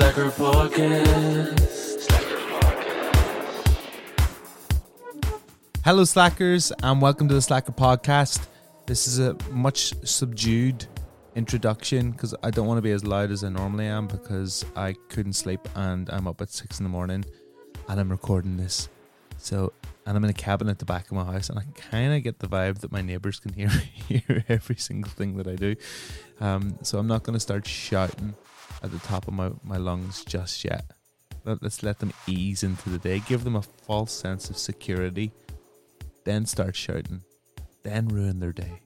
Slacker Podcast. Hello, Slackers, and welcome to the Slacker Podcast. This is a much subdued introduction because I don't want to be as loud as I normally am because I couldn't sleep and I'm up at six in the morning and I'm recording this. So, and I'm in a cabin at the back of my house, and I kind of get the vibe that my neighbors can hear hear every single thing that I do. Um, so I'm not going to start shouting at the top of my, my lungs just yet. Let, let's let them ease into the day, give them a false sense of security, then start shouting, then ruin their day.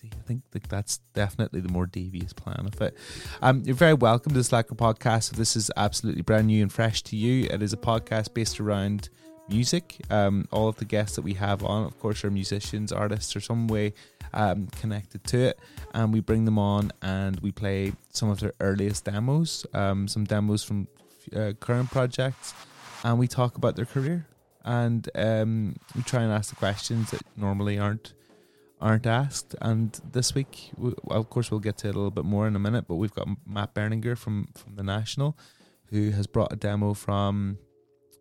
See, I think like that's definitely the more devious plan of it. Um, you're very welcome to the Slacker podcast. This is absolutely brand new and fresh to you, it is a podcast based around music. Um, all of the guests that we have on, of course, are musicians, artists, or some way um, connected to it. And we bring them on and we play some of their earliest demos, um, some demos from uh, current projects, and we talk about their career. And um, we try and ask the questions that normally aren't aren't asked. And this week, we, well, of course, we'll get to it a little bit more in a minute. But we've got Matt Berninger from from the National, who has brought a demo from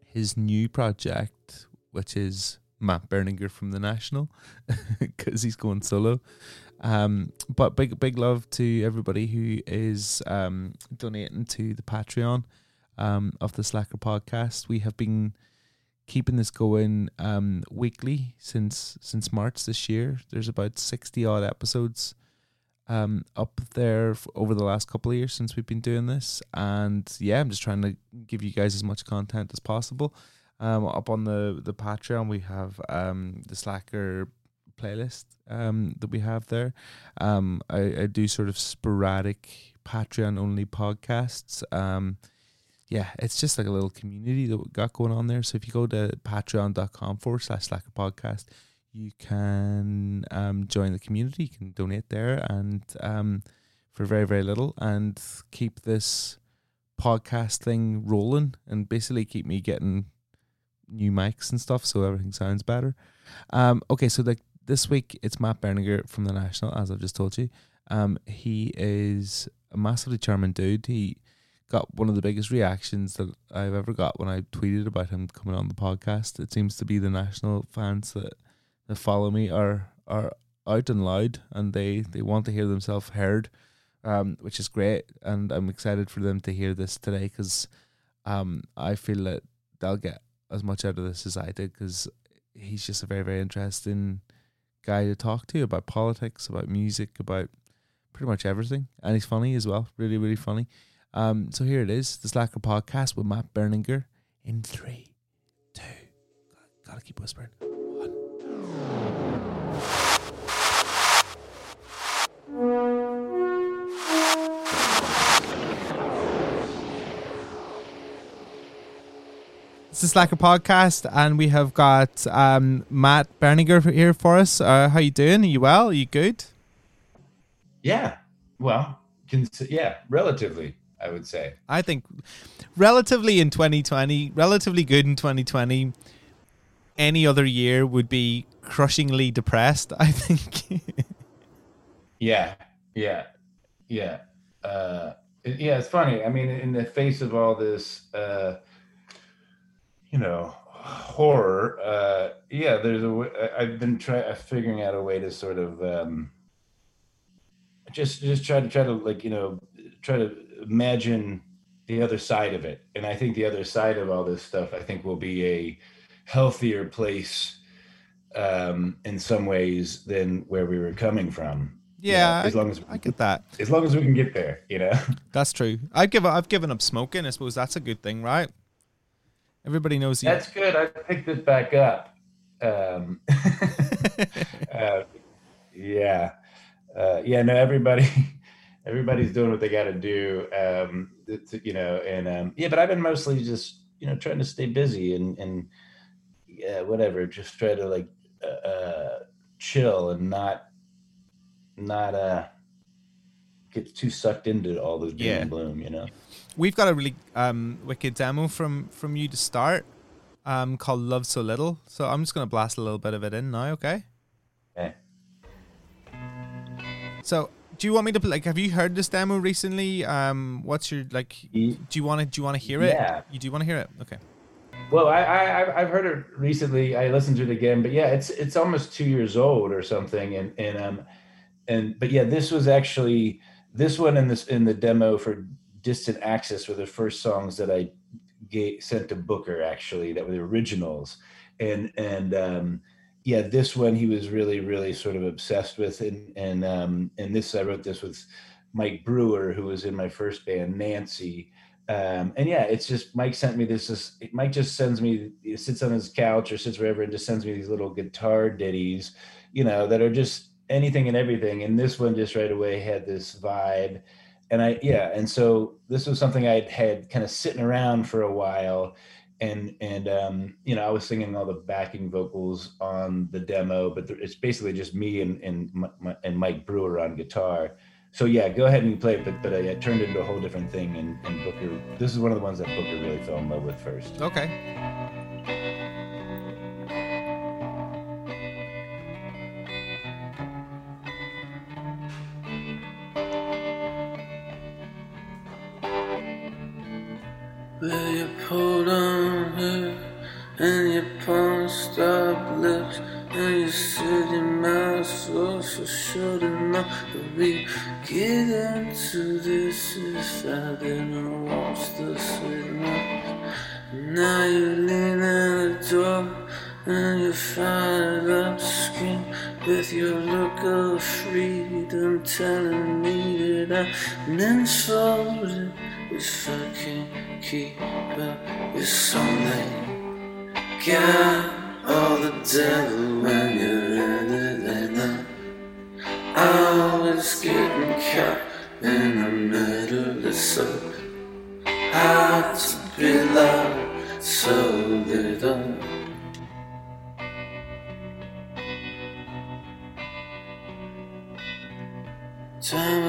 his new project, which is Matt Berninger from the National, because he's going solo. Um, but big big love to everybody who is um, donating to the Patreon um, of the Slacker podcast. We have been keeping this going um, weekly since since March this year. There's about sixty odd episodes um, up there f- over the last couple of years since we've been doing this, and yeah, I'm just trying to give you guys as much content as possible. Um, up on the the Patreon, we have um, the Slacker playlist um, that we have there. Um, I, I do sort of sporadic Patreon only podcasts. Um, yeah, it's just like a little community that we got going on there. So if you go to patreon.com forward slash slacker podcast, you can um, join the community. You can donate there and um, for very, very little and keep this podcast thing rolling and basically keep me getting new mics and stuff so everything sounds better. Um, okay, so like this week it's Matt Berninger from the National, as I've just told you. Um, he is a massively charming dude. He got one of the biggest reactions that I've ever got when I tweeted about him coming on the podcast. It seems to be the National fans that that follow me are are out and loud and they they want to hear themselves heard, um, which is great. And I'm excited for them to hear this today because um, I feel that they'll get as much out of this as I did because he's just a very very interesting guy to talk to about politics, about music, about pretty much everything, and he's funny as well. Really really funny. Um, so here it is, the Slacker podcast with Matt Berninger in three, two. Gotta keep whispering. It's the Slacker podcast, and we have got um, Matt Berninger here for us. Uh, how you doing? Are you well? Are you good? Yeah. Well, yeah, relatively, I would say. I think relatively in 2020, relatively good in 2020. any other year would be crushingly depressed. I think. Yeah, yeah, yeah, uh, yeah. It's funny. I mean, in the face of all this, uh, you know, horror. Uh, yeah, there's a. I've been trying figuring out a way to sort of um, just just try to try to like you know try to imagine the other side of it, and I think the other side of all this stuff, I think, will be a healthier place um, in some ways than where we were coming from. you know, yeah, as long as I get that. as long as we can get there, you know. That's true. I've given I've given up smoking. I suppose that's a good thing, right? Everybody knows you. That's good. I picked it back up. Um, uh, yeah, uh, yeah. No, everybody, everybody's doing what they got to do. Um, you know, and um, yeah, but I've been mostly just you know trying to stay busy and and yeah, whatever. Just try to like uh, uh, chill and not not uh get too sucked into all this doom Yeah. and gloom. You know. We've got a really um, wicked demo from from you to start, um, called "Love So Little." So I'm just gonna blast a little bit of it in now, okay? Okay. So, do you want me to like? Have you heard this demo recently? Um, what's your like? Do you want to? Do you want to hear it? Yeah. You do want to hear it? Okay. Well, I, I I've- I've heard it recently. I listened to it again, but yeah, it's it's almost two years old or something. And and um and but yeah, this was actually this one in this in the demo for Distant Axis were the first songs that I gave, sent to Booker actually that were the originals. And and um yeah, this one he was really really sort of obsessed with. And and um and this I wrote this with Mike Brewer, who was in my first band, Nancy um, and yeah, it's just Mike sent me this. this Mike just sends me, sits on his couch or sits wherever and just sends me these little guitar ditties, you know, that are just anything and everything. And this one just right away had this vibe. And I, yeah, and so this was something I'd had kind of sitting around for a while. And, and, um, you know, I was singing all the backing vocals on the demo, but it's basically just me and, and, and Mike Brewer on guitar so yeah, go ahead and play it, but but I, I turned it into a whole different thing. And, and Booker, this is one of the ones that Booker really fell in love with first. Okay. Where you pulled on her and your punched up lips and you said your mouth so for sure to know that we get into this if I didn't watch the signals. Now you lean at the door and you fired up scream with your look of freedom telling me that I'm enfolded if I can't keep up. It's only got all the devil when you're in and I'm always getting caught in the middle. It's so hard to be loved so little. Time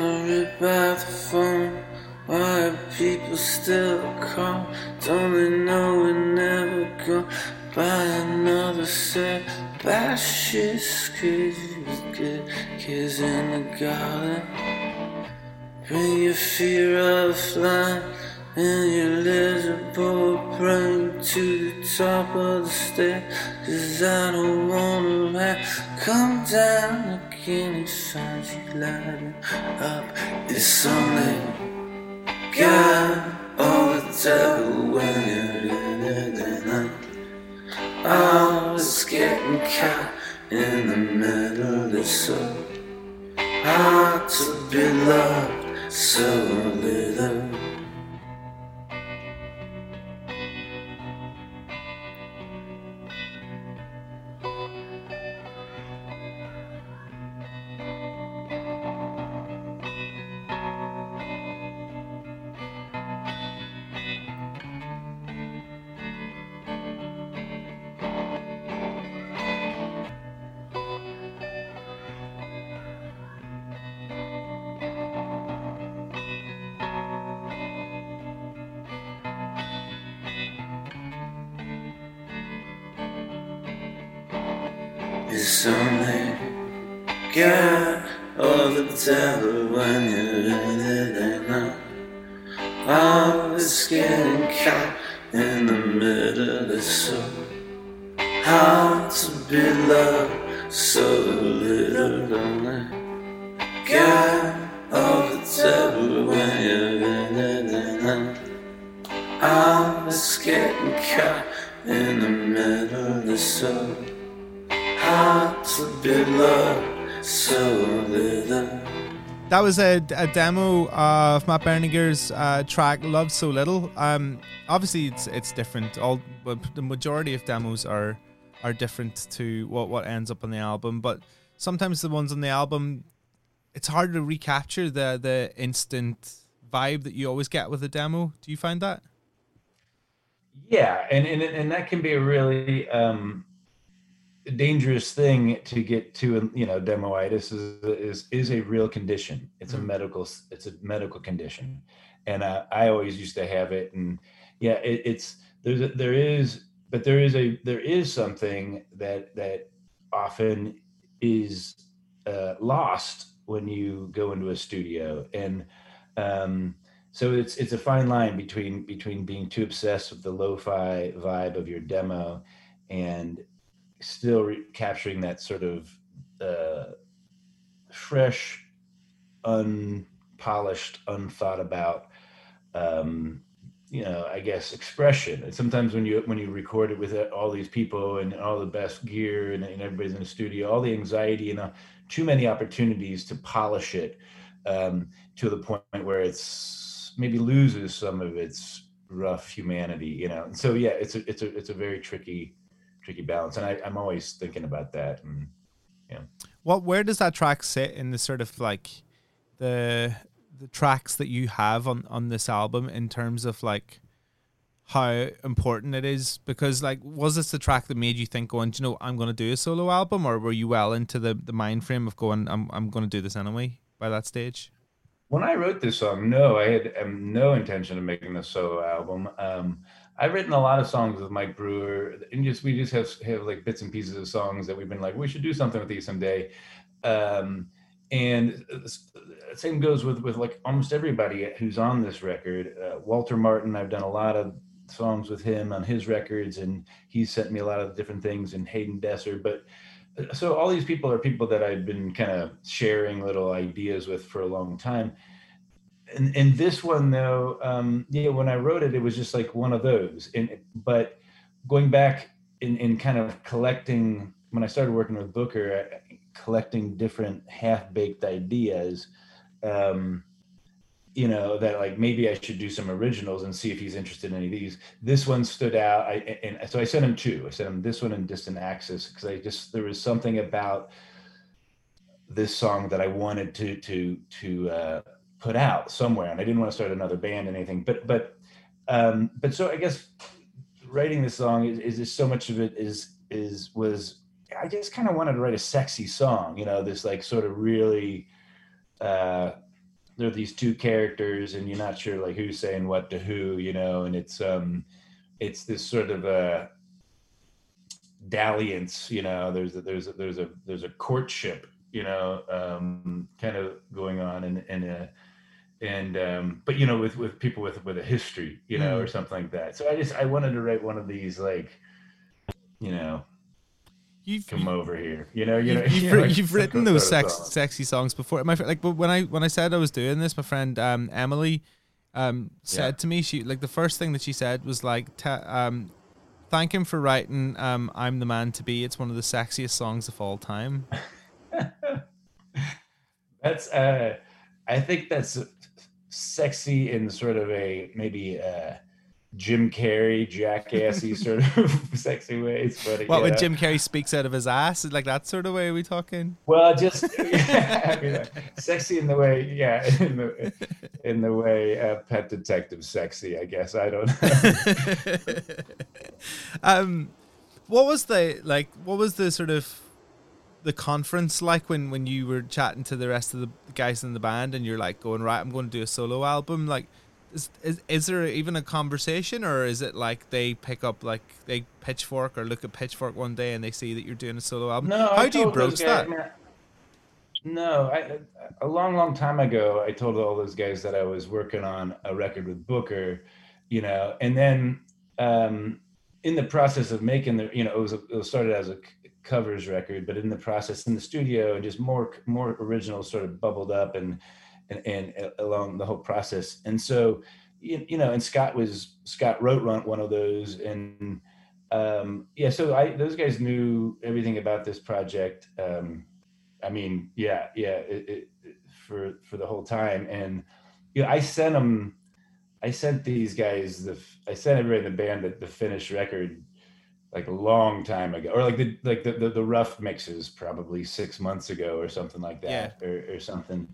still call? Don't they know we're never gonna buy another set? Cause you get kids in the garden. Bring your fear of flying and your lizard brain to the top of the stairs. Cause I don't wanna have come down again and find you gliding up. It's only got all the devil when I'm always getting caught in the middle. It's so hard to be loved so little. A, demo of Matt Berninger's uh, track "Love So Little." Um, obviously, it's it's different. All but the majority of demos are are different to what what ends up on the album. But sometimes the ones on the album, it's hard to recapture the the instant vibe that you always get with a demo. Do you find that? Yeah, and and and that can be a really um, dangerous thing to get to. You know, demoitis is is is a real condition. It's a medical it's a medical condition, and uh, I always used to have it. And yeah, it, it's there's a, there is, but there is a there is something that that often is uh, lost when you go into a studio and. Um, so it's it's a fine line between between being too obsessed with the lo-fi vibe of your demo and still re- capturing that sort of uh, fresh unpolished unthought about um, you know i guess expression and sometimes when you when you record it with uh, all these people and all the best gear and, and everybody's in the studio all the anxiety and uh, too many opportunities to polish it um, to the point where it's maybe loses some of its rough humanity, you know. And so yeah, it's a it's a it's a very tricky tricky balance, and I, I'm always thinking about that. And yeah, What where does that track sit in the sort of like the the tracks that you have on on this album in terms of like how important it is because like was this the track that made you think going "Do you know i'm going to do a solo album or were you well into the the mind frame of going i'm, I'm going to do this anyway by that stage when I wrote this song, no, I had um, no intention of making a solo album. Um, I've written a lot of songs with Mike Brewer, and just we just have have like bits and pieces of songs that we've been like, we should do something with these someday. Um, and same goes with with like almost everybody who's on this record. Uh, Walter Martin, I've done a lot of songs with him on his records, and he's sent me a lot of different things. And Hayden Desser, but so all these people are people that I've been kind of sharing little ideas with for a long time. And, and this one though, um, yeah, when I wrote it, it was just like one of those. And but going back in, in kind of collecting when I started working with Booker, collecting different half-baked ideas, um, you know, that like maybe I should do some originals and see if he's interested in any of these. This one stood out, I, and so I sent him two. I sent him this one and Distant Axis because I just there was something about this song that I wanted to to to uh, put out somewhere, and I didn't want to start another band or anything. But but um, but so I guess writing this song is, is just so much of it is is was I just kind of wanted to write a sexy song, you know, this like sort of really. Uh, there are these two characters and you're not sure like who's saying what to who you know and it's um it's this sort of a dalliance you know there's a there's a there's a there's a courtship you know um kind of going on and and uh and um but you know with with people with with a history you know Mm. or something like that so i just i wanted to write one of these like you know you've come over here you know you know You've, you know, you've written those sex, song. sexy songs before. My like, but when I when I said I was doing this, my friend um, Emily um, said Yeah. to me, she like the first thing that she said was like, ta um, "Thank him for writing um, I'm the man to be." It's one of the sexiest songs of all time. That's uh I think that's sexy in sort of a maybe uh Jim Carrey, jackassy sort of sexy way. It's funny. What when know? Jim Carrey speaks out of his ass? Like that sort of way are we talking? Well, just I mean, uh, sexy in the way, yeah, in the in the way uh, Pet Detective sexy. I guess I don't. know. um, what was the like? What was the sort of the conference like when when you were chatting to the rest of the guys in the band and you're like going right? I'm going to do a solo album. Like, is, is is there even a conversation, or is it like they pick up like they Pitchfork or look at Pitchfork one day and they see that you're doing a solo album? No, how I do you broach guys- that? I no, I, a long, long time ago, I told all those guys that I was working on a record with Booker, you know, and then um, in the process of making the, you know, it was, it was started as a covers record, but in the process in the studio, and just more, more originals sort of bubbled up and, and, and uh, along the whole process, and so, you, you know, and Scott was Scott wrote one of those, and um, yeah, so I those guys knew everything about this project. Um, I mean, yeah, yeah, it, it- for for the whole time, and you know, I sent them, I sent these guys the, i sent everybody in the band the, the finished record like a long time ago, or like the like the, the the rough mixes probably six months ago or something like that, or, or something.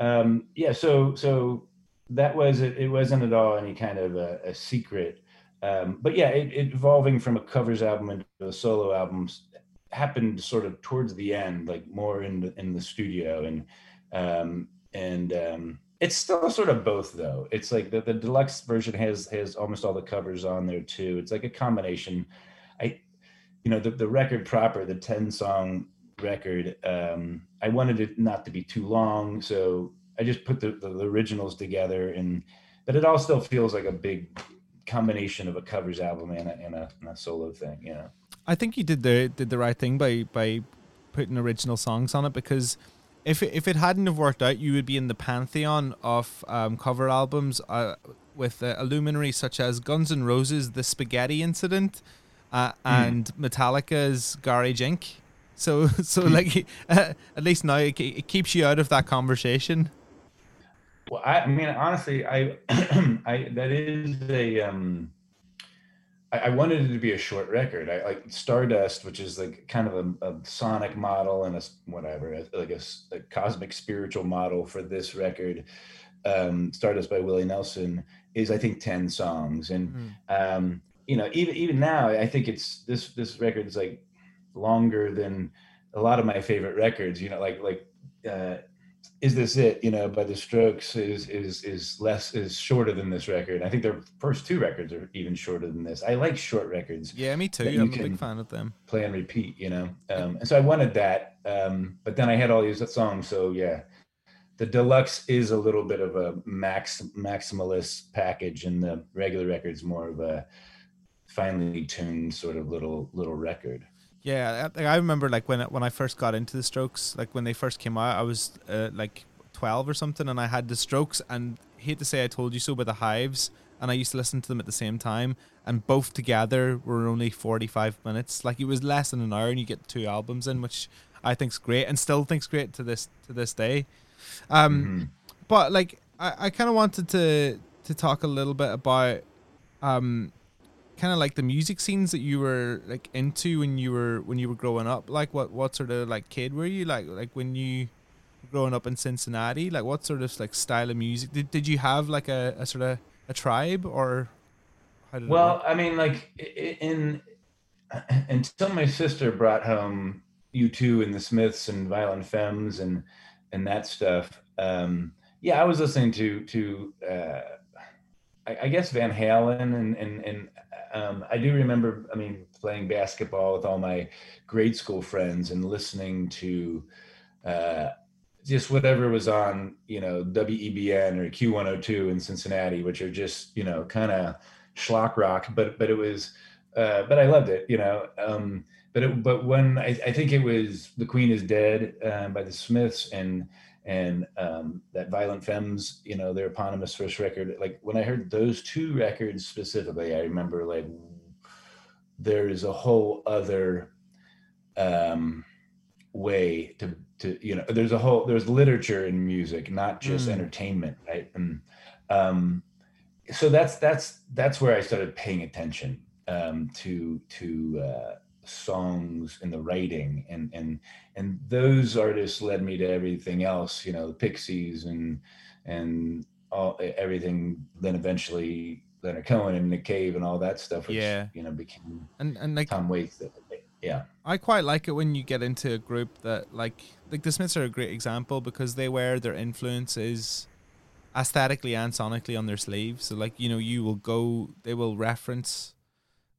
Um, yeah, so so that was it. It wasn't at all any kind of a, a secret. Um, but yeah, it, it evolving from a covers album into a solo album happened sort of towards the end, like more in the in the studio, and um, and um, it's still sort of both though. It's like the, the deluxe version has has almost all the covers on there too. It's like a combination. You know, the the record proper, the ten song record. Um, I wanted it not to be too long, so I just put the, the, originals together, and but it all still feels like a big combination of a covers album and a, and a, and a solo thing. Know. I think you did the did the right thing by by putting original songs on it because if it, if it hadn't have worked out, you would be in the pantheon of um, cover albums uh, with uh, a luminary such as Guns N' Roses' "The Spaghetti Incident" uh, and Metallica's "Garage Inc." So so like uh, at least now it, it keeps you out of that conversation. Well, I, I mean, honestly, I, I that is a. Um, I, I wanted it to be a short record. I like Stardust, which is like kind of a, a sonic model and a whatever, like a, a cosmic spiritual model for this record. Um, Stardust by Willie Nelson is, I think, ten songs, and um, you know, even even now, I think it's this this record is like longer than a lot of my favorite records. You know, like like. Uh, is this it you know by the strokes is is is less is shorter than this record i think their first two records are even shorter than this i like short records Yeah, me too. I'm a big fan of them. play and repeat you know um and so i wanted that um but then i had all these songs so yeah the deluxe is a little bit of a max maximalist package and the regular record's more of a finely tuned sort of little little record Yeah, I, I remember like when I- when I first got into the Strokes, like when they first came out, I was uh, like twelve or something, and I had the Strokes, and hate to say I told you so, but the Hives, and I used to listen to them at the same time, and both together were only forty five minutes. Like it was less than an hour, and you get two albums in, which I think's great, and still think's great to this to this day. Um, but like I, I kind of wanted to to talk a little bit about um kind of like the music scenes that you were like into when you were when you were growing up like what what sort of like kid were you like like when you were growing up in cincinnati like what sort of like style of music did, did you have like a, a sort of a tribe or how did it Well? I mean, like in until my sister brought home U2 and the Smiths and Violent Femmes and and that stuff. Um, yeah, I was listening to to uh, I, I guess Van Halen and and and um, I do remember. I mean, playing basketball with all my grade school friends and listening to. Uh, just whatever was on, you know, WEBN or Q102 in Cincinnati, which are just, you know, kind of schlock rock, but but it was, uh, but I loved it, you know. Um, but it, but when I, I think it was "The Queen Is Dead" um, by the Smiths and and um, that Violent Femmes, you know, their eponymous first record. Like when I heard those two records specifically, I remember like there is a whole other um, way to to you know there's a whole there's literature in music not just Mm. entertainment right and um so that's that's that's where i started paying attention um to to uh songs and the writing and and and those artists led me to everything else you know the pixies and and all everything. Then eventually leonard cohen and nick cave and all that stuff which Yeah. you know became and and like tom waits yeah. I quite like it when you get into a group that like like the Smiths are a great example because they wear their influences aesthetically and sonically on their sleeves. So like you know, you will go, they will reference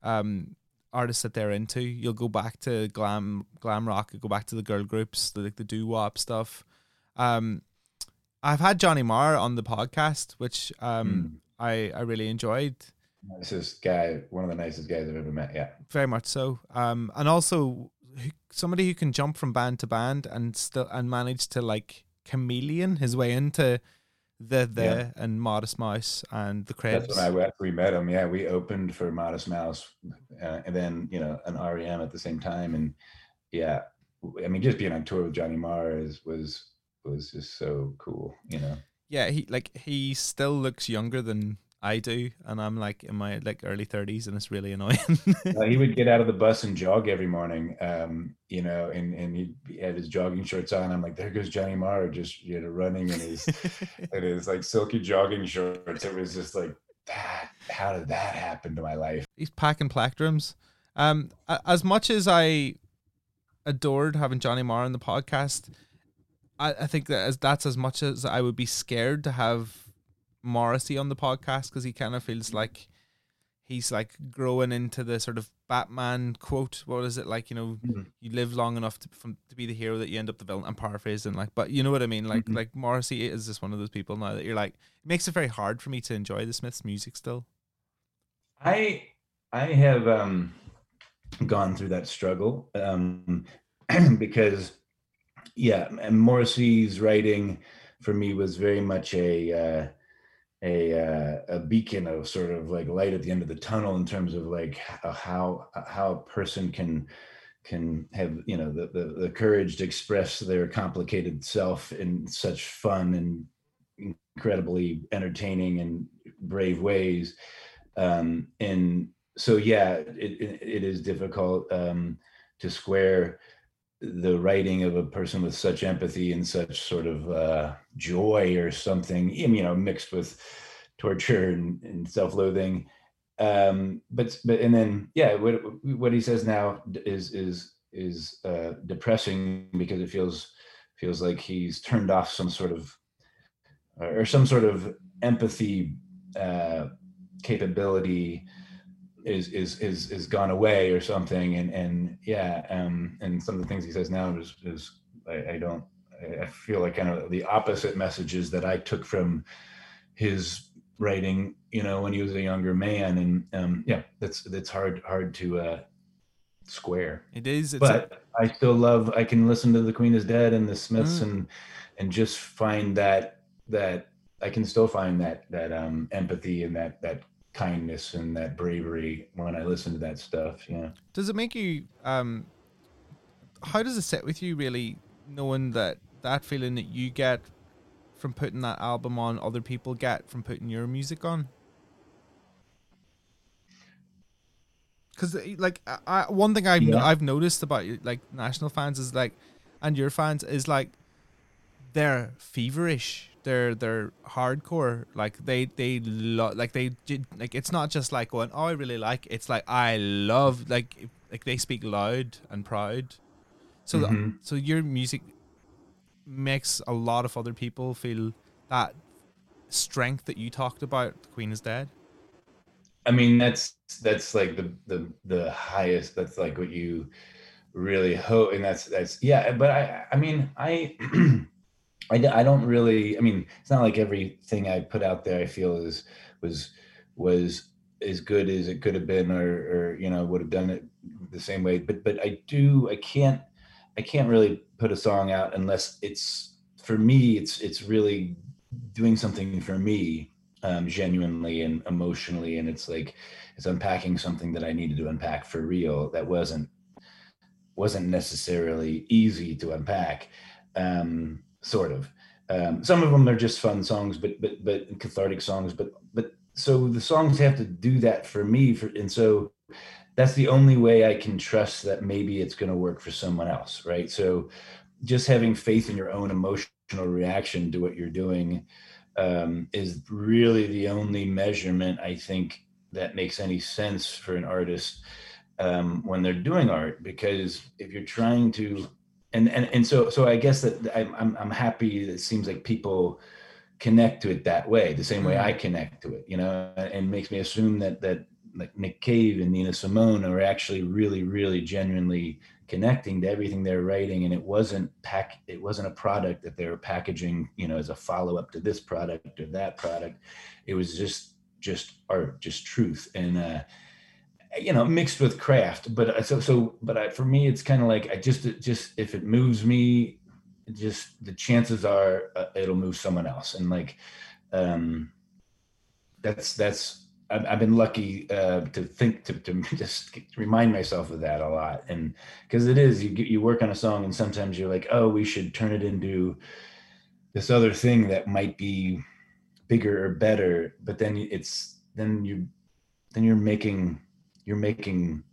um artists that they're into. You'll go back to glam glam rock, go back to the girl groups, the, like the doo wop stuff. Um, I've had Johnny Marr on the podcast, which um Mm. I I really enjoyed. Nicest guy, one of the nicest guys I've ever met. Yeah. very much so. Um, and also somebody who can jump from band to band and still and manage to like chameleon his way into the the Yeah. and Modest Mouse and the Cribs. That's when I after we met him. Yeah, we opened for Modest Mouse, uh, and then you know an REM at the same time, and yeah, I mean just being on tour with Johnny Marr is was was just so cool. You know. yeah, he like he still looks younger than I do, and I'm like in my like early thirties, and it's really annoying. Uh, he would get out of the bus and jog every morning, um, you know, and and he had his jogging shorts on. I'm like, there goes Johnny Marr, just you know, running in his in his like silky jogging shorts. It was just like that. How did that happen to my life? He's packing plectrums. Um, as much as I adored having Johnny Marr on the podcast, I, I think that as that's as much as I would be scared to have Morrissey on the podcast because he kind of feels like he's like growing into the sort of Batman quote. What is it like? You know, Mhm. you live long enough to from, to be the hero that you end up the villain. I'm paraphrasing, like, but you know what I mean. Like, Mhm. like Morrissey is just one of those people now that you're like, it makes it very hard for me to enjoy the Smiths' music still. I I have um, gone through that struggle um, because yeah, and Morrissey's writing for me was very much a uh, a uh, a beacon of sort of like light at the end of the tunnel in terms of like how how a person can can have you know the, the the courage to express their complicated self in such fun and incredibly entertaining and brave ways. Um and so yeah it, it, it is difficult um to square the writing of a person with such empathy and such sort of uh joy or something you know mixed with torture and, and self-loathing. Um but but and then yeah what what he says now is is is uh depressing because it feels feels like he's turned off some sort of or some sort of empathy uh capability is is is is gone away or something and and yeah um and some of the things he says now is is i, I don't I- feel like kind of the opposite messages that i took from his writing you know when he was a younger man and um yeah that's that's hard hard to uh square It is. It's a- but I still love. I can listen to the Queen is Dead and the Smiths Mm. and and just find that that I can still find that that um empathy and that that kindness and that bravery when I listen to that stuff. Yeah. Does it make you um how does it sit with you really knowing that that feeling that you get from putting that album on other people get from putting your music on? Cuz like I, one thing I've Yeah. I've noticed about you, like national fans is like and your fans is like they're feverish. They're they're hardcore. Like they they lo- like they did like it's not just like going oh I really like. It's like I love like like they speak loud and proud. So the- Mhm. so your music makes a lot of other people feel that strength that you talked about. The Queen is dead. I mean that's that's like the the the highest. That's like what you really hope, and that's that's yeah. But I I mean I. I, I don't really i mean it's not like everything i put out there i feel is was was as good as it could have been or or you know would have done it the same way but but i do i can't i can't really put a song out unless it's for me it's it's really doing something for me um genuinely and emotionally and it's like it's unpacking something that i needed to unpack for real that wasn't wasn't necessarily easy to unpack. Um sort of um some of them are just fun songs but but but cathartic songs but but so the songs have to do that for me for and so that's the only way i can trust that maybe it's going to work for someone else right so just having faith in your own emotional reaction to what you're doing um, is really the only measurement I think that makes any sense for an artist um, when they're doing art. Because if you're trying to, and and and so so I guess that I'm I'm, I'm happy. It seems like people connect to it that way, the same way I Mm. connect to it, you know, and makes me assume that that like Nick Cave and Nina Simone are actually really, really genuinely connecting to everything they're writing. And it wasn't pack, it wasn't a product that they were packaging, you know, as a follow-up to this product or that product. It was just just art, just truth. And uh you know, mixed with craft. But uh, so so but I, for me it's kind of like I just just if it moves me just the chances are uh, it'll move someone else and like um that's that's I've, I've been lucky uh to think to, to just remind myself of that a lot and because it is you you work on a song and sometimes you're like oh we should turn it into this other thing that might be bigger or better but then it's then you then you're making you're making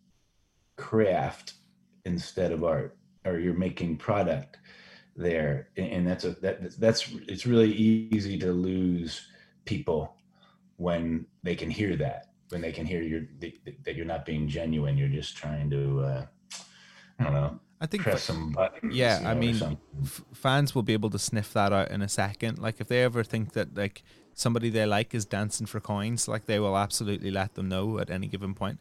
craft instead of art or you're making product there and that's a that that's it's really easy to lose people when they can hear that when they can hear you're that you're not being genuine you're just trying to uh i don't know I think press some buttons yeah, you I know, or mean, f- fans will be able to sniff that out in a second. Like if they ever think that like somebody they like is dancing for coins, like they will absolutely let them know at any given point.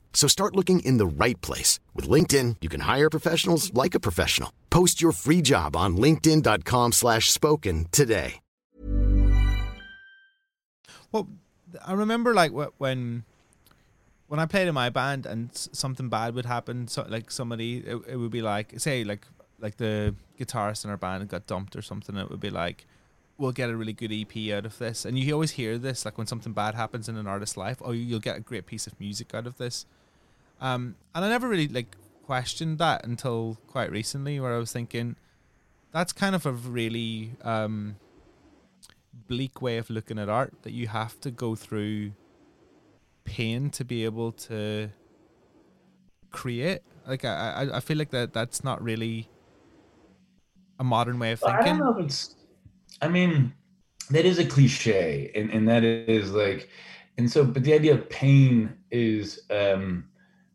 So start looking in the right place. With LinkedIn, you can hire professionals like a professional. Post your free job on linkedin.com slash spoken today. Well, I remember like when when I played in my band and something bad would happen. So like somebody, it, it would be like say like like the guitarist in our band got dumped or something. It would be like we'll get a really good EP out of this. And you always hear this like when something bad happens in an artist's life. Oh, you'll get a great piece of music out of this. Um, and I never really like questioned that until quite recently, where I was thinking that's kind of a really um bleak way of looking at art that you have to go through pain to be able to create like i i, I feel like that that's not really a modern way of Well, I don't thinking know if it's. I mean, that is a cliche, and and that is like, and so, but the idea of pain is um,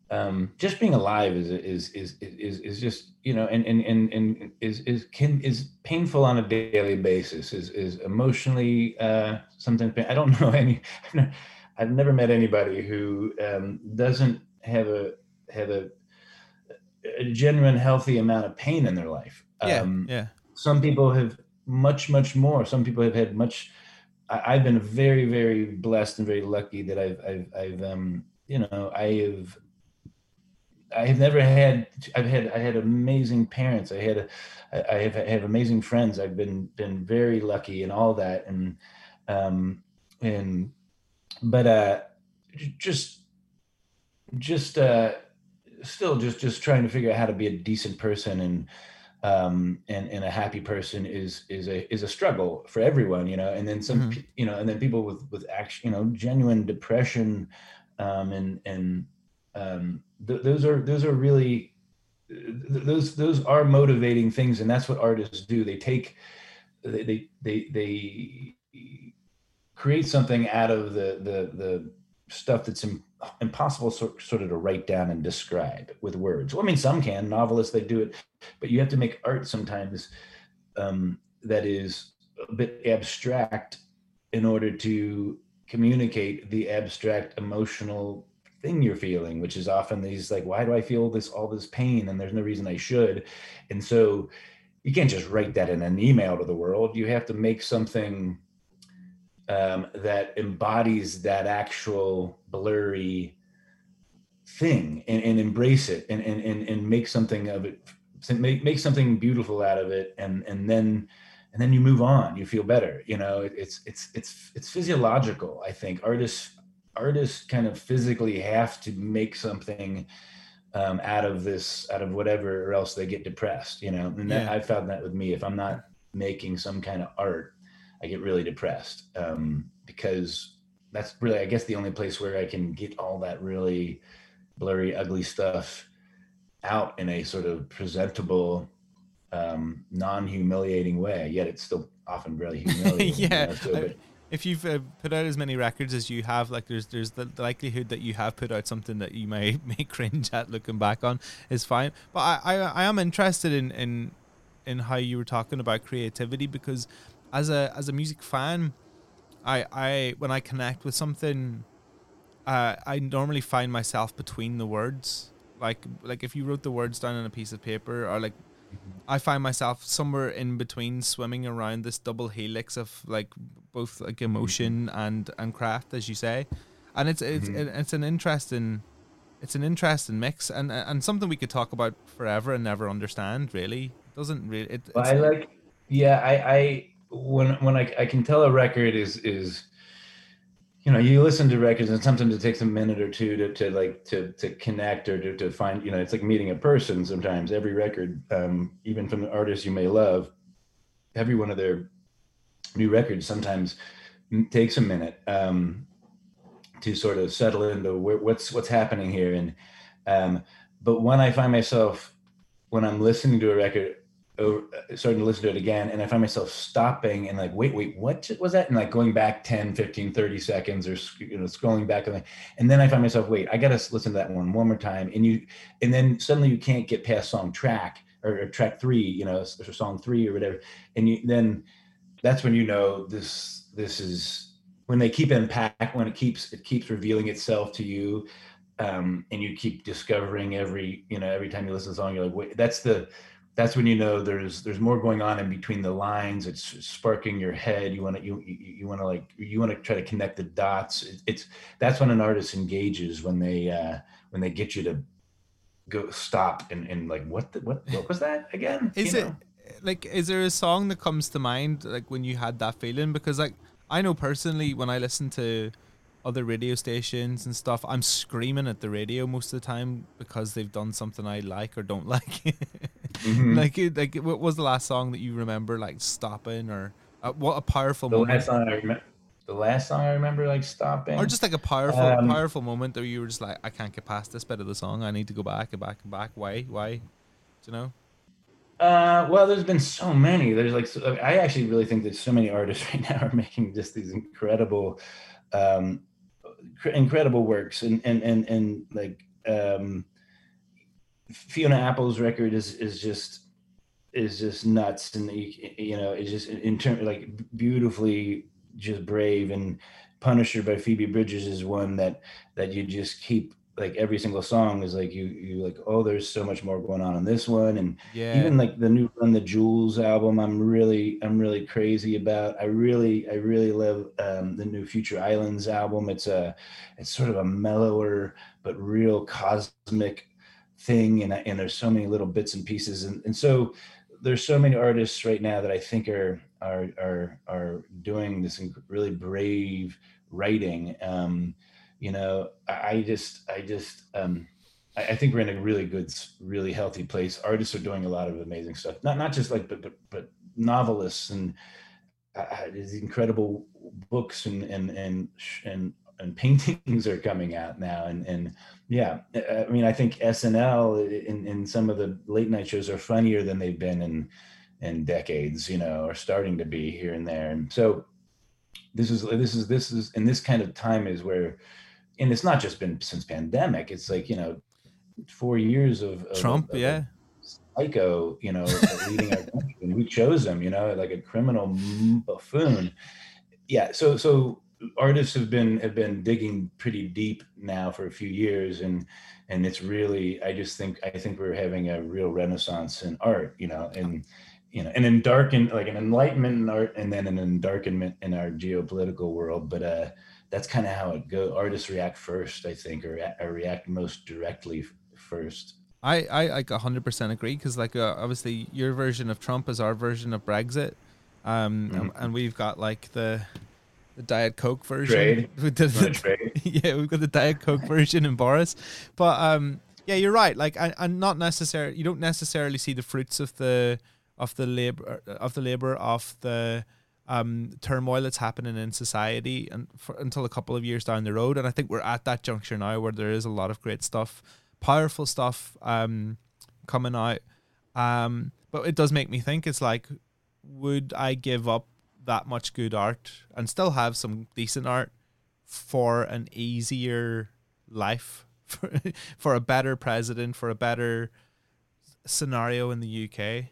um, just being alive is is is is is just you know, and and and and is is can is painful on a daily basis. Is is emotionally uh, sometimes. Pain. I don't know any. I've never, met anybody who um, doesn't have a have a, a genuine healthy amount of pain in their life. yeah Um, yeah some people have much much more some people have had much I, i've been very very blessed and very lucky that i've i've, I've um you know i have I have never had. I've had. I had amazing parents. I had. A, I have, I have amazing friends. I've been been very lucky and all that, and um, and but uh, just just uh, still just just trying to figure out how to be a decent person and um and and a happy person is is a is a struggle for everyone you know and then some mm-hmm. you know and then people with with action you know genuine depression um and and um th- those are those are really th- those those are motivating things and that's what artists do. They take they they they, they create something out of the the the stuff that's Im- impossible sort, sort of to write down and describe with words. Well, I mean, some can. Novelists they do it, but you have to make art sometimes um, that is a bit abstract in order to communicate the abstract emotional thing you're feeling, which is often these like, why do I feel this all this pain and there's no reason I should, and so you can't just write that in an email to the world. You have to make something um, that embodies that actual blurry thing and, and embrace it and, and, and, and make something of it make, make something beautiful out of it and and then and then you move on. You feel better you know? It, it's it's it's it's physiological i think. Artists artists kind of physically have to make something um, out of this out of whatever or else they get depressed you know and that, i found that with me if i'm not making some kind of art I get really depressed um, because that's really, I guess, the only place where I can get all that really blurry, ugly stuff out in a sort of presentable, um, non-humiliating way. Yet it's still often really humiliating. yeah. You know, so, but, if you've uh, put out as many records as you have, like there's there's the, likelihood that you have put out something that you may may cringe at looking back on is fine. But I I, I am interested in in in how you were talking about creativity because as a as a music fan, I I when I connect with something, uh, I normally find myself between the words. Like like if you wrote the words down on a piece of paper, or like mm-hmm. I find myself somewhere in between, swimming around this double helix of like both like emotion mm-hmm. and and craft, as you say, and it's it's mm-hmm. it's an interesting it's an interesting mix and and something we could talk about forever and never understand. Really, it doesn't really. It, I like. Yeah, I I when when I, I can tell a record is is you know you listen to records and sometimes it takes a minute or two to, to like to to connect or to, to find you know it's like meeting a person sometimes every record um, even from the artist you may love every one of their new records sometimes takes a minute um, to sort of settle into where, what's what's happening here. And um, but when I find myself when I'm listening to a record over, starting to listen to it again and i find myself stopping and like wait wait what was that? And like going back 10 15 30 seconds or you know scrolling back and, and then i find myself wait i gotta listen to that one one more time. And you and then suddenly you can't get past song track or, or track three you know or song three or whatever. And you then that's when you know this this is when they keep unpack when it keeps it keeps revealing itself to you um, and you keep discovering every you know every time you listen to the song you're like wait that's the that's when you know there's there's more going on in between the lines. It's sparking your head. You want to you you want to like you want to try to connect the dots. It's that's when an artist engages when they uh when they get you to go stop and and like what the, what what was that again? Is you it know? Like is there a song that comes to mind like when you had that feeling because like i know personally when i listen to other radio stations and stuff, I'm screaming at the radio most of the time because they've done something I like or don't like. mm-hmm. Like, like what was the last song that you remember like stopping or uh, what a powerful the moment? Last song I remember, the last song I remember like stopping, or just like a powerful, um, powerful moment where you were just like, I can't get past this bit of the song. I need to go back and back and back. Why? Why? Do you know? Uh, well, there's been so many. There's like, so, I actually really think that so many artists right now are making just these incredible um, incredible works. And and and and like um, Fiona Apple's record is is just is just nuts. And you, know it's just in terms like beautifully just brave. And Punisher by Phoebe Bridgers is one that that you just keep like every single song is like you you like oh there's so much more going on in this one and yeah. even like the new Run the Jewels album I'm really I'm really crazy about I really I really love um, the new Future Islands album it's a it's sort of a mellower but real cosmic thing and, and there's so many little bits and pieces and, and so there's so many artists right now that I think are are are are doing this really brave writing. Um, you know, I just I just um, I, think we're in a really good, really healthy place. Artists are doing a lot of amazing stuff. Not not just like but but, but novelists and uh these incredible books and and and and and paintings are coming out now and and yeah i mean i think snl in in some of the late night shows are funnier than they've been in in decades you know are starting to be here and there and so this is this is this is and this kind of time is where and it's not just been since pandemic it's like you know four years of, of trump of, yeah. psycho you know leading our country and who chose him you know like a criminal buffoon. Yeah so so artists have been have been digging pretty deep now for a few years and and it's really i just think i think we're having a real renaissance in art you know and you know and in darken like an enlightenment in art and then an endarkenment in our geopolitical world but uh that's kind of how it goes artists react first i think or, or react most directly first i i like 100% agree because like uh, obviously your version of trump is our version of brexit um mm-hmm. and, and we've got like the the Diet Coke version. Trade. The, yeah, we've got the Diet Coke version in Boris. But um, yeah, you're right. Like, and, and not necessarily, you don't necessarily see the fruits of the of the labor of the labor of the um, turmoil that's happening in society and for, until a couple of years down the road. And I think we're at that juncture now where there is a lot of great stuff, powerful stuff um, coming out. Um, but it does make me think. It's like, would I give up that much good art and still have some decent art for an easier life for, for a better president for a better scenario in the UK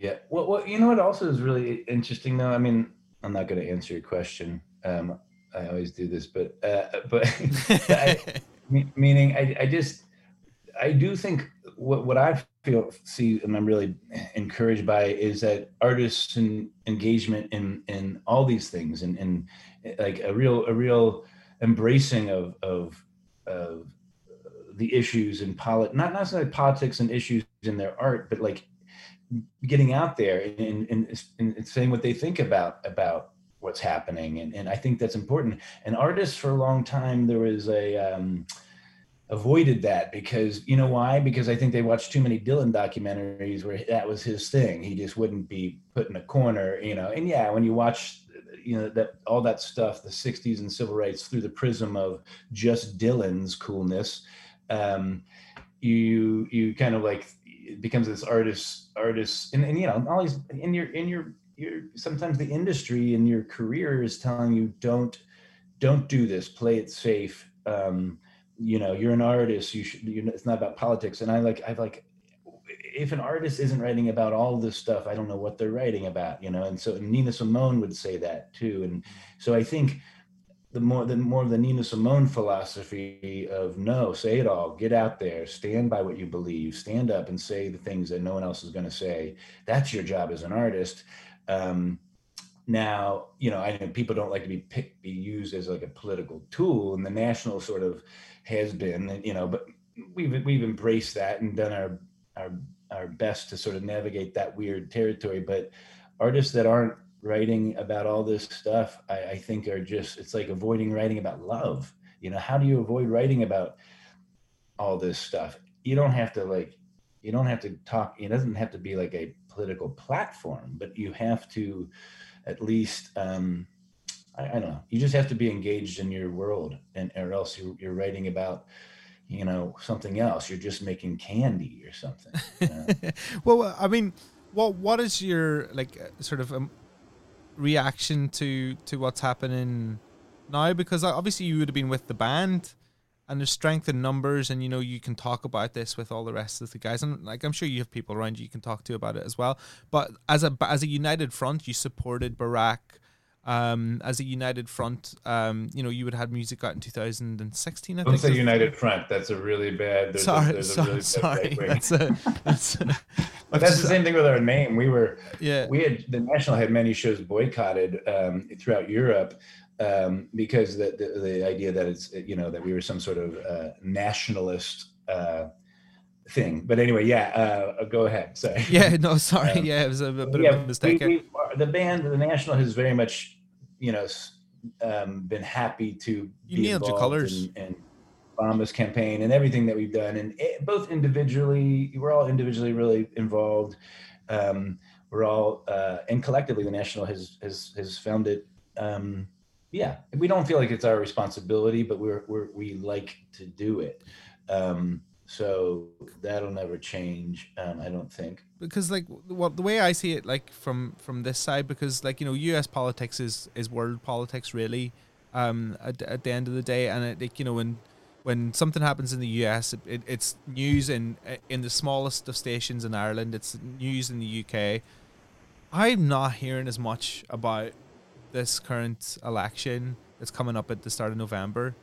yeah. Well, well you know what also is really interesting though? I mean I'm not going to answer your question um I always do this but uh but I, meaning I, I just I do think what, what I feel see and I'm really encouraged by is that artists and engagement in in all these things and and like a real a real embracing of of of the issues and polit not necessarily politics and issues in their art but like getting out there and, and, and saying what they think about about what's happening and, and I think that's important and artists for a long time there was a um, avoided that because you know why? Because I think they watched too many Dylan documentaries where that was his thing. He just wouldn't be put in a corner, you know. And yeah, when you watch you know that all that stuff, the 60s and civil rights through the prism of just Dylan's coolness, um, you you kind of like it becomes this artist artist and, and you know always in your in your your sometimes the industry in your career is telling you don't don't do this play it safe. Um, you know you're an artist you should you know, it's not about politics. And i like i like if an artist isn't writing about all this stuff i don't know what they're writing about you know? And so nina simone would say that too. And so i think the more the more of the nina simone philosophy of no say it all get out there stand by what you believe stand up and say the things that no one else is going to say that's your job as an artist um, now you know i know people don't like to be picked, be used as like a political tool and the national sort of has been, you know, but we've we've embraced that and done our our our best to sort of navigate that weird territory. But artists that aren't writing about all this stuff, I, I think are just it's like avoiding writing about love. You know, how do you avoid writing about all this stuff? You don't have to like you don't have to talk it doesn't have to be like a political platform but you have to at least um, I, I, don't know. You just have to be engaged in your world, and or else you, you're writing about, you know, something else. You're just making candy or something. You know? well, I mean, what what is your like uh, sort of um, reaction to to what's happening now? Because obviously you would have been with the band. And there's strength in numbers, and you know you can talk about this with all the rest of the guys, and like I'm sure you have people around you you can talk to about it as well. But as a as a united front, you supported Barack um, as a united front. Um, you know, you would have had music out in 2016. I Don't think. say United Front. That's a really bad. There's sorry, a, there's sorry, a really sorry. That's a, that's, a, that's the same thing with our name. We were, yeah, we had the National had many shows boycotted um, throughout Europe. Um, because the, the, the idea that it's you know that we were some sort of uh, nationalist uh, thing. But anyway, yeah, uh, go ahead. Sorry. Yeah, no, sorry. Um, yeah, it was a, a bit yeah, of a mistake. We, we, the band, the National, has very much, you know, um, been happy to you be nailed your colors and Obama's campaign and everything that we've done, and it, both individually, we're all individually really involved. Um, we're all uh, and collectively, the National has has has found it. Um, yeah, we don't feel like it's our responsibility, but we're, we're we like to do it. Um, so that'll never change um, i don't think. Because like well the way i see it like from from this side because like you know us politics is is world politics really um at, at the end of the day and it like you know when when something happens in the us it, it, it's news in in the smallest of stations in ireland it's news in the uk i'm not hearing as much about this current election that's coming up at the start of november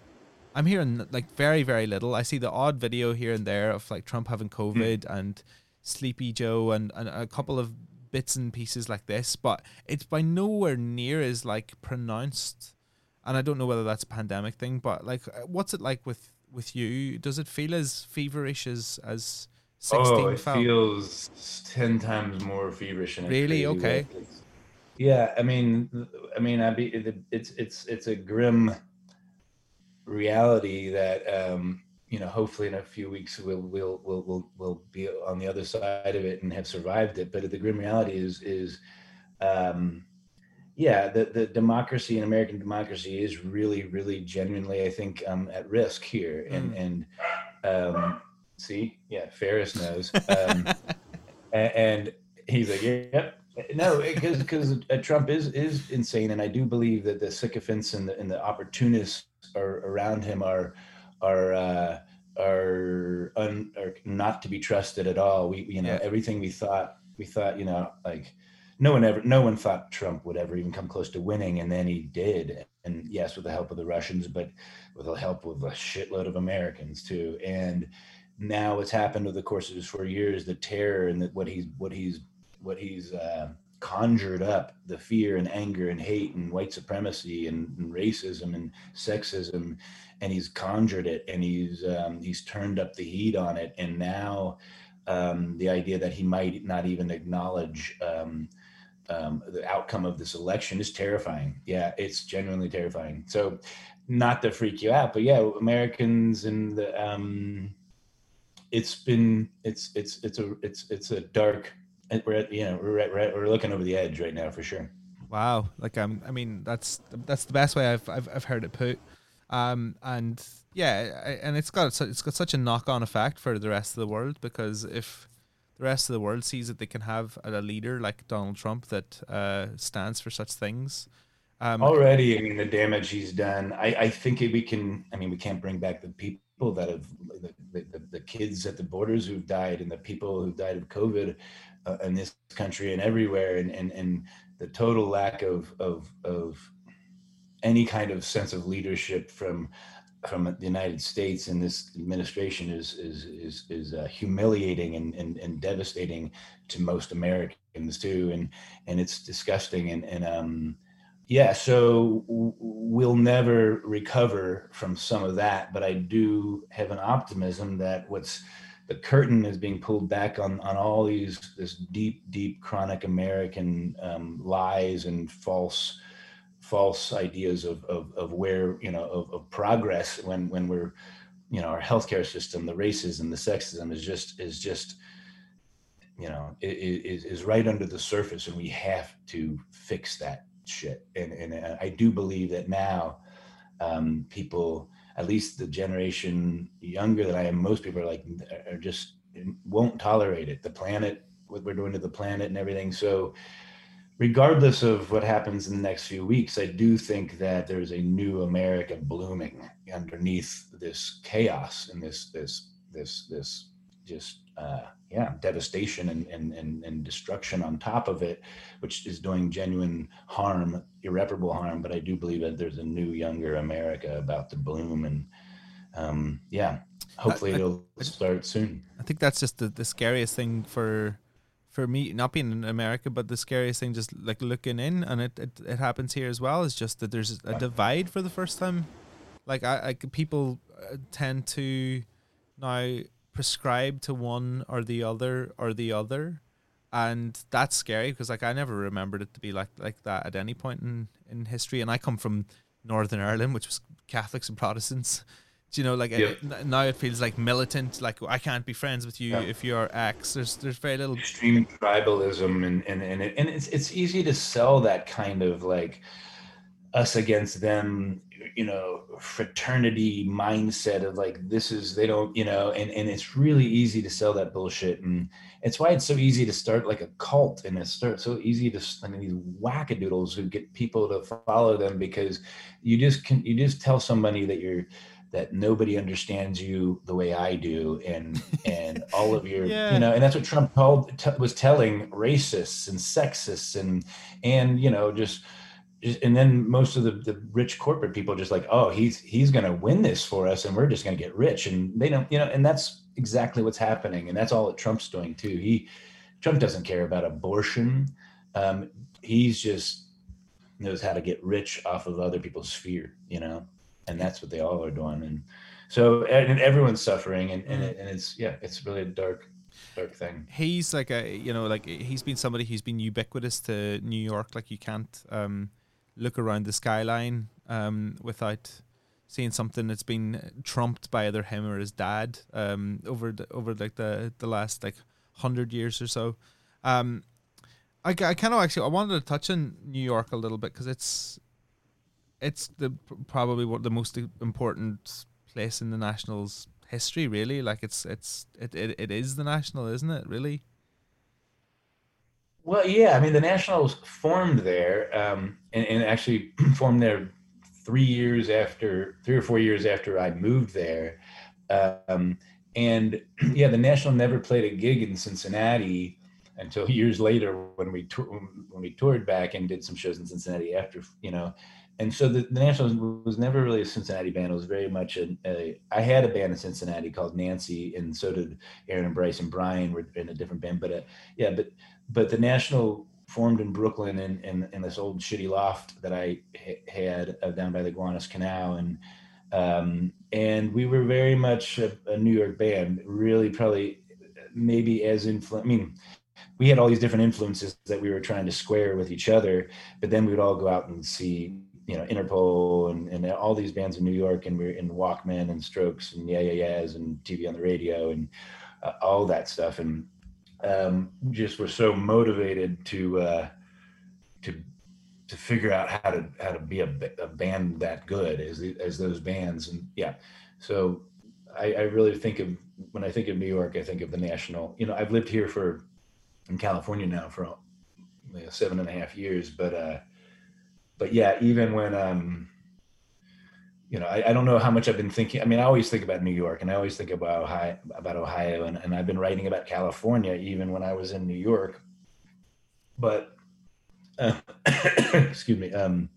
I'm hearing like very very little. I see the odd video here and there of like Trump having hmm. COVID mm. and Sleepy Joe and, and a couple of bits and pieces like this, but it's by nowhere near as like pronounced. And I don't know whether that's a pandemic thing, but like, uh, what's it like with with you? Does it feel as feverish as as sixteen? Oh, it felt? feels ten times more feverish. really? Okay. Yeah, I mean, I mean, I be it's it's it's a grim reality that um, you know hopefully in a few weeks we'll we'll we'll we'll we'll be on the other side of it and have survived it. But the grim reality is is um, yeah, the the democracy and American democracy is really really genuinely I think um, at risk here. And mm. and um, see, yeah, Ferris knows. Um, and, and he's like, yep. No, because because uh, Trump is is insane, and I do believe that the sycophants and the and the opportunists are around him are are uh, are un, are not to be trusted at all. We you know yeah. everything we thought we thought you know like no one ever no one thought Trump would ever even come close to winning, and then he did. And yes, with the help of the Russians, but with the help of a shitload of Americans too. And now what's happened over the course of his four years, the terror and the, what he's what he's what he's uh, conjured up the fear and anger and hate and white supremacy and, and racism and sexism and he's conjured it and he's um, he's turned up the heat on it and now um, the idea that he might not even acknowledge um, um the outcome of this election is terrifying. Yeah it's genuinely terrifying. So not to freak you out but yeah americans and the um, it's been it's it's it's a it's it's a dark we're at, you know we're, at, we're, at, we're looking over the edge right now for sure. Wow, like um, I mean that's that's the best way I've I've, I've heard it put, um, and yeah, and it's got it's got such a knock on effect for the rest of the world because if the rest of the world sees that they can have a leader like Donald Trump that uh, stands for such things. Um, Already, I mean, the damage he's done. I, I think we can. I mean, we can't bring back the people that have the, the, the kids at the borders who've died and the people who died of COVID uh, in this country and everywhere, and, and and the total lack of of of any kind of sense of leadership from from the United States and this administration is is is is uh, humiliating and, and and devastating to most Americans too, and and it's disgusting and and um yeah, so we'll never recover from some of that, but I do have an optimism that what's the curtain is being pulled back on on all these this deep deep chronic american um, lies and false false ideas of, of, of where you know of, of, progress when when we're you know our healthcare system the racism the sexism is just is just you know is is right under the surface and we have to fix that shit. And and i do believe that now um, people at least the generation younger than I am, most people are like are just won't tolerate it. The planet, what we're doing to the planet and everything. So regardless of what happens in the next few weeks, I do think that there's a new America blooming underneath this chaos and this this this this just uh, yeah devastation and, and and and destruction on top of it, which is doing genuine harm, irreparable harm. But I do believe that there's a new, younger America about to bloom, and um, yeah, hopefully I, it'll I, start soon. I think that's just the, the scariest thing for for me, not being in America, but the scariest thing, just like looking in, and it, it, it happens here as well, is just that there's a divide for the first time. Like I, I people uh, tend to now prescribe to one or the other or the other, and that's scary because like I never remembered it to be like like that at any point in in history, and I come from Northern Ireland, which was Catholics and Protestants. Do you know, like Yeah. it, now it feels like militant. Like I can't be friends with you Yeah. if you're X. There's there's very little. extreme tribalism and and and, it, and it's it's easy to sell that kind of like us against them you know fraternity mindset of like this is they don't you know and and it's really easy to sell that bullshit and it's why it's so easy to start like a cult and it's start so easy to I mean, these wackadoodles who get people to follow them because you just can you just tell somebody that you're that nobody understands you the way I do, and and all of your, Yeah. you know, and that's what Trump told t- was telling racists and sexists and and you know just. Just and then most of the, the rich corporate people just like, oh, he's he's going to win this for us, and we're just going to get rich, and they don't, you know, and that's exactly what's happening, and that's all that Trump's doing too. He Trump doesn't care about abortion. Um, he's just knows how to get rich off of other people's fear, you know, and that's what they all are doing. And so, and everyone's suffering, and and, it, and it's yeah, it's really a dark, dark thing. He's like a you know like he's been somebody who's been ubiquitous to New York. Like you can't um, look around the skyline um, without seeing something that's been trumped by either him or his dad um, over the, over like the the last like hundred years or so. Um, I, I kind of actually I wanted to touch on New York a little bit because it's it's the probably what the most important place in the Nationals history. Really, like it's it's it, it, it is the National, isn't it? Really. Well, yeah, I mean, the Nationals formed there, um, and, and actually formed there three years after, three or four years after I moved there. Um, and yeah, the National never played a gig in Cincinnati until years later when we when we toured back and did some shows in Cincinnati after, you know. And so the, the Nationals was never really a Cincinnati band. It was very much a, a. I had a band in Cincinnati called Nancy, and so did Aaron and Bryce and Brian were in a different band. But uh, yeah, but but the National formed in Brooklyn in, in, in this old shitty loft that I ha- had uh, down by the Gowanus Canal. And, um, and we were very much a, a New York band, really probably maybe as influ I mean, we had all these different influences that we were trying to square with each other, but then we would all go out and see, you know, Interpol and, and all these bands in New York and we were in Walkmen and Strokes and Yeah Yeah Yeahs and TV on the radio and uh, all that stuff. And, um, just were so motivated to uh, to to figure out how to how to be a, a band that good as the, as those bands and yeah so I, I really think of when I think of New York I think of the national you know I've lived here for in California now for you know, seven and a half years but uh but yeah even when um you know, I, I don't know how much I've been thinking. I mean, I always think about New York and I always think about Ohio, about Ohio, and, and I've been writing about California even when I was in New York. But, uh, excuse me, um,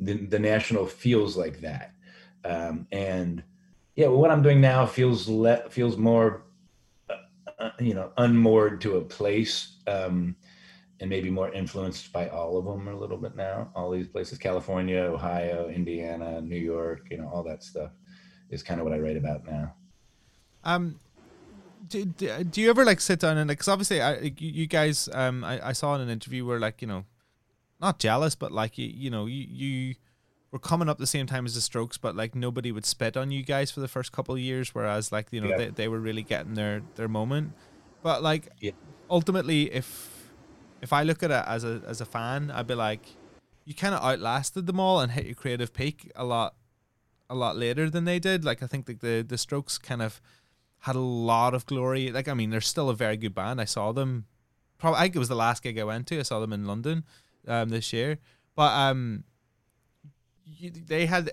the, the national feels like that. Um, and yeah, well, what I'm doing now feels le- feels more, uh, you know, unmoored to a place. Um, and maybe more influenced by all of them a little bit now. All these places, California, Ohio, Indiana, New York, you know, all that stuff is kind of what I write about now. Um, do, do, do you ever like sit down and like? Because obviously, I, you, you guys, um, I, I saw in an interview where like you know, not jealous, but like you, you know, you you were coming up the same time as the Strokes, but like nobody would spit on you guys for the first couple of years, whereas like you know Yeah. they, they were really getting their their moment. But like Yeah. ultimately, if if I look at it as a as a fan, I'd be like, you kind of outlasted them all and hit your creative peak a lot a lot later than they did. Like I think like the the Strokes kind of had a lot of glory. Like I mean, they're still a very good band. I saw them. Probably I think it was the last gig I went to. I saw them in London um, this year. But um, you, they had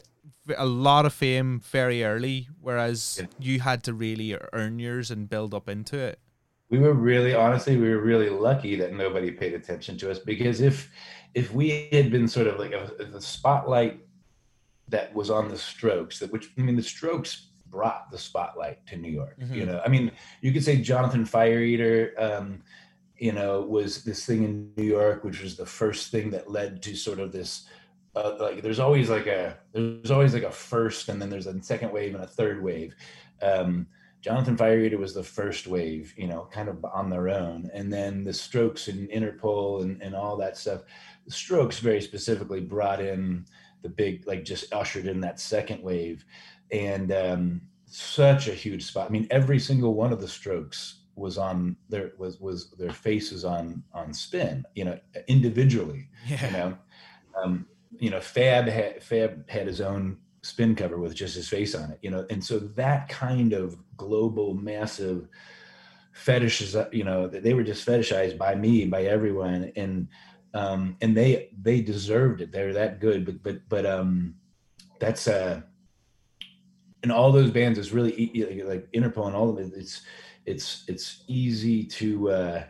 a lot of fame very early, whereas Yeah. you had to really earn yours and build up into it. we were really honestly we were really lucky that nobody paid attention to us because if if we had been sort of like a, the spotlight that was on the strokes that which i mean the strokes brought the spotlight to new york you Mhm. know i mean you could say jonathan fire eater um you know was this thing in new york which was the first thing that led to sort of this uh, like there's always like a there's always like a first and then there's a second wave and a third wave um Jonathan Fire Eater was the first wave, you know, kind of on their own. And then the Strokes and Interpol and, and all that stuff. The Strokes very specifically brought in the big, like just ushered in that second wave. And um, such a huge spot. I mean, every single one of the Strokes was on their was was their faces on on spin, you know, individually. Yeah. You know, um, you know, Fab had Fab had his own spin cover with just his face on it, you know, and so that kind of global, massive fetishes, you know, they were just fetishized by me, by everyone, and um, and they they deserved it. They're that good, but but but um, that's uh, and all those bands is really like Interpol and all of it. It's it's it's easy to uh,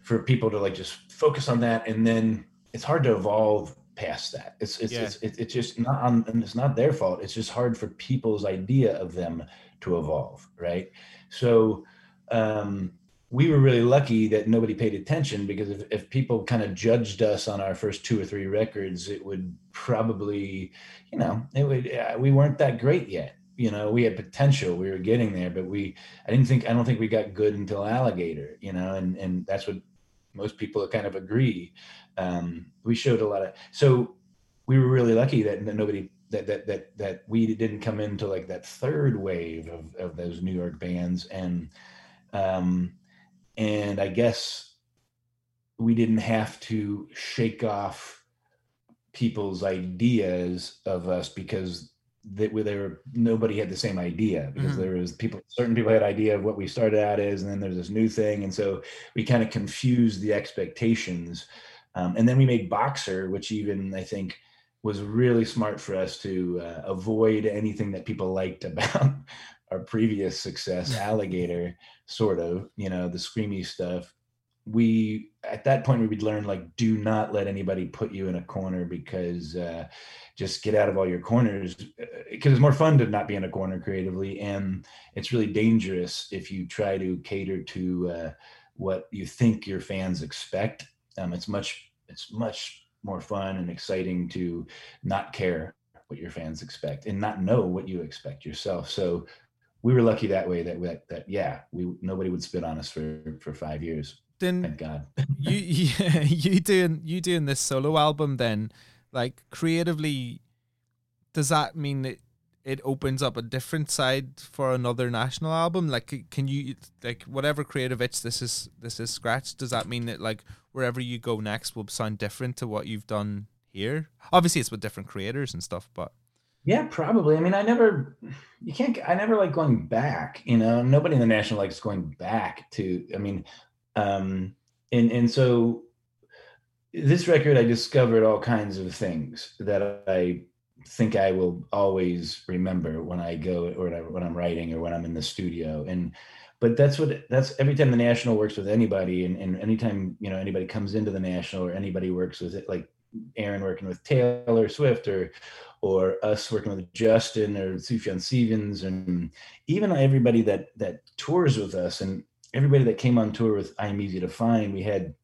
for people to like just focus on that, and then it's hard to evolve past that. It's it's yeah. it's, it's, just not on, and it's not their fault. It's just hard for people's idea of them to evolve, right? So um, we were really lucky that nobody paid attention because if, if people kind of judged us on our first two or three records, it would probably, you know, it would uh, we weren't that great yet. You know, we had potential, we were getting there, but we I didn't think I don't think we got good until Alligator, you know, and and that's what most people kind of agree um, we showed a lot of so we were really lucky that, that nobody that that that that we didn't come into like that third wave of, of those New York bands and um and I guess we didn't have to shake off people's ideas of us because that they were nobody had the same idea because mm-hmm. there was people certain people had idea of what we started out as and then there's this new thing and so we kind of confused the expectations um, and then we made Boxer, which even I think was really smart for us to uh, avoid anything that people liked about our previous success, Alligator, sort of, you know, the screamy stuff. We at that point we would learn like do not let anybody put you in a corner because uh, just get out of all your corners because uh, it's more fun to not be in a corner creatively and it's really dangerous if you try to cater to uh, what you think your fans expect um, it's much it's much more fun and exciting to not care what your fans expect and not know what you expect yourself. So we were lucky that way that that, that yeah, we nobody would spit on us for for five years. Then Thank God. you yeah, you doing you doing this solo album then like creatively does that mean that it opens up a different side for another national album. Like can you like whatever creative itch this is this is scratch does that mean that like wherever you go next will sound different to what you've done here? Obviously it's with different creators and stuff but yeah probably. I mean i never you can't i never like going back you know? Nobody in the national likes going back to i mean um and and so this record i discovered all kinds of things that i think I will always remember when I go or when I'm writing or when I'm in the studio. And but that's what that's every time the national works with anybody and, and anytime you know anybody comes into the national or anybody works with it like Aaron working with Taylor Swift or or us working with Justin or Sufjan Stevens and even everybody that that tours with us and everybody that came on tour with I'm Easy to Find, we had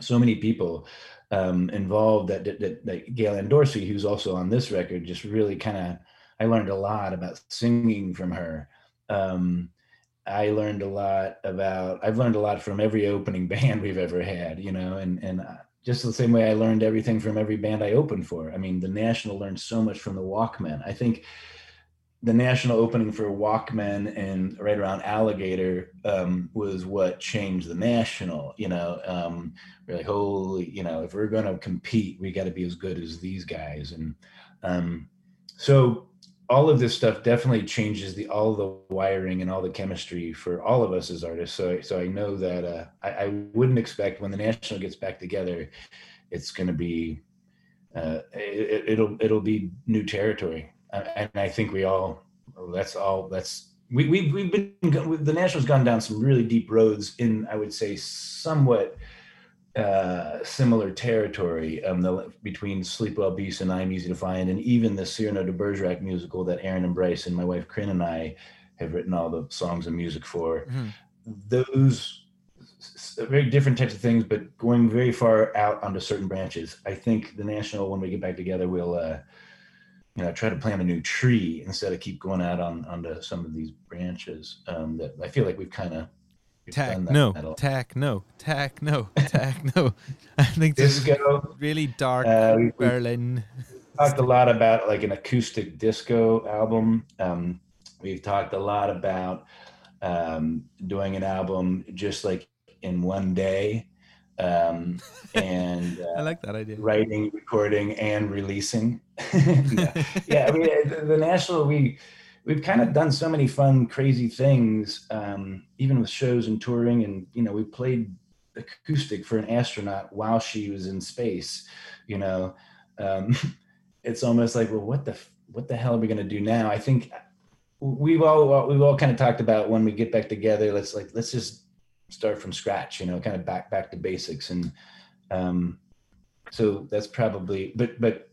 so many people um, involved that, that, that Gail Ann Dorsey, who's also on this record, just really kind of, I learned a lot about singing from her. Um, I learned a lot about, I've learned a lot from every opening band we've ever had, you know, and, and uh, just the same way I learned everything from every band I opened for. I mean, the National learned so much from the Walkmen. I think the national opening for Walkmen and right around Alligator um, was what changed the national. You know, um, we're like, holy, you know, if we're going to compete, we got to be as good as these guys. And um, so all of this stuff definitely changes the all the wiring and all the chemistry for all of us as artists. So, so I know that uh, I, I wouldn't expect when the national gets back together, it's going to be uh, it, it'll it'll be new territory and I think we all that's all that's we, we we've been the national's gone down some really deep roads in I would say somewhat uh, similar territory um, the, between Sleep Well Beast and I'm Easy to Find, and even the Cyrano de Bergerac musical that Aaron and Bryce and my wife Carin and I have written all the songs and music for. Mm-hmm. Those very different types of things, but going very far out onto certain branches. I think the national, when we get back together, will uh, you know try to plant a new tree instead of keep going out on onto some of these branches um, that I feel like we've kind of Tech no, tech no, tech no, tech no. I think this disco is really dark Uh, we- Berlin. talked a lot about like an acoustic disco album. Um, we've talked a lot about um, doing an album just like in one day, um, and I uh, like that idea. writing, recording, and releasing. yeah. yeah, I mean the, the national we we've kind of done so many fun, crazy things, um, even with shows and touring, and you know we played acoustic for an astronaut while she was in space. You know, um, it's almost like, well, what the what the hell are we going to do now? I think we've all we've all kind of talked about when we get back together. Let's like let's just start from scratch. You know, kind of back back to basics and. Um, so that's probably but but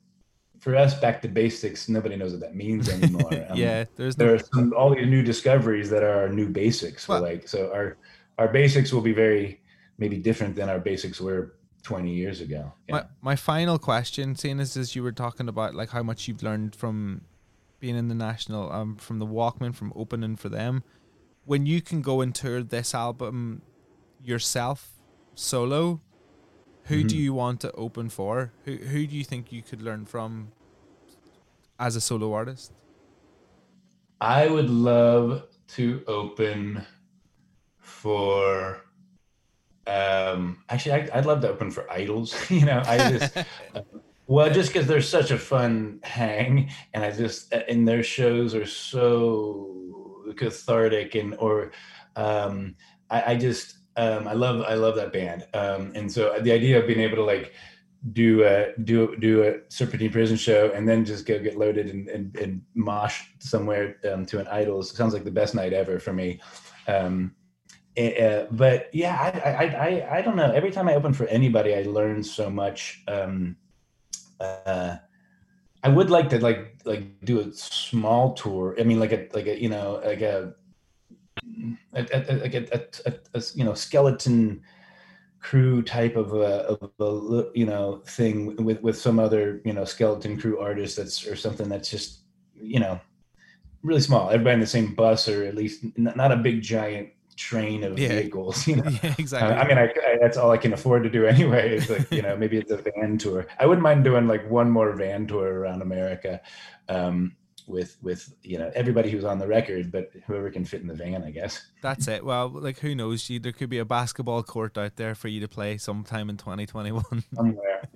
for us back to basics nobody knows what that means anymore Um, yeah, there's there no are some, all these new discoveries that are our new basics Well- like so our our basics will be very maybe different than our basics were 20 years ago yeah. My my final question, seeing as as you were talking about like how much you've learned from being in the national, um, from the Walkmen, from opening for them, when you can go and tour this album yourself solo, who do Mhm. you want to open for? Who who do you think you could learn from as a solo artist? I would love to open for um actually I, I'd love to open for Idles you know I just well just because they're such a fun hang and I just and their shows are so cathartic and or um I, I just um I love I love that band. Um and so the idea of being able to like do a do do a Serpentine prison show and then just go get loaded and and, and mosh somewhere um, to an Idles sounds like the best night ever for me. Um uh, but yeah I, I i i don't know. Every time i open for anybody i learn so much um uh i would like to like like do a small tour. I mean like a like a you know like a like a, a, a, a you know skeleton crew type of a, of a you know thing with with some other you know skeleton crew artist that's or something that's just you know really small. Everybody in the same bus or at least not a big giant train of Yeah. vehicles you know Yeah, exactly. I mean, I, I, that's all I can afford to do anyway. It's like you know, maybe it's a van tour. I wouldn't mind doing like one more van tour around America, um, with with you know everybody who's on the record, but whoever can fit in the van, I guess. That's it. Well, like who knows? You, there could be a basketball court out there for you to play sometime in 2021. Somewhere,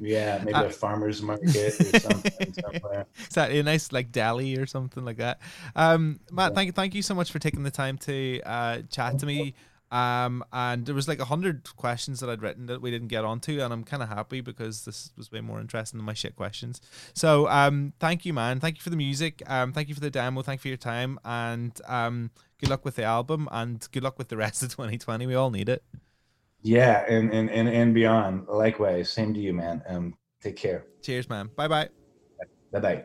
yeah, maybe Uh, a farmer's market or something somewhere. Exactly, a nice like deli or something like that. Um, Matt, thank you, thank you so much for taking the time to uh, chat to me. Um, and there was like a hundred questions that I'd written that we didn't get onto, and I'm kind of happy because this was way more interesting than my shit questions. So, um, thank you, man. Thank you for the music. Um, thank you for the demo. Thank you for your time, and um, good luck with the album, and good luck with the rest of 2020. We all need it. Yeah, and and and and beyond. Likewise, same to you, man. Um, take care. Cheers, man. Bye bye. Bye bye.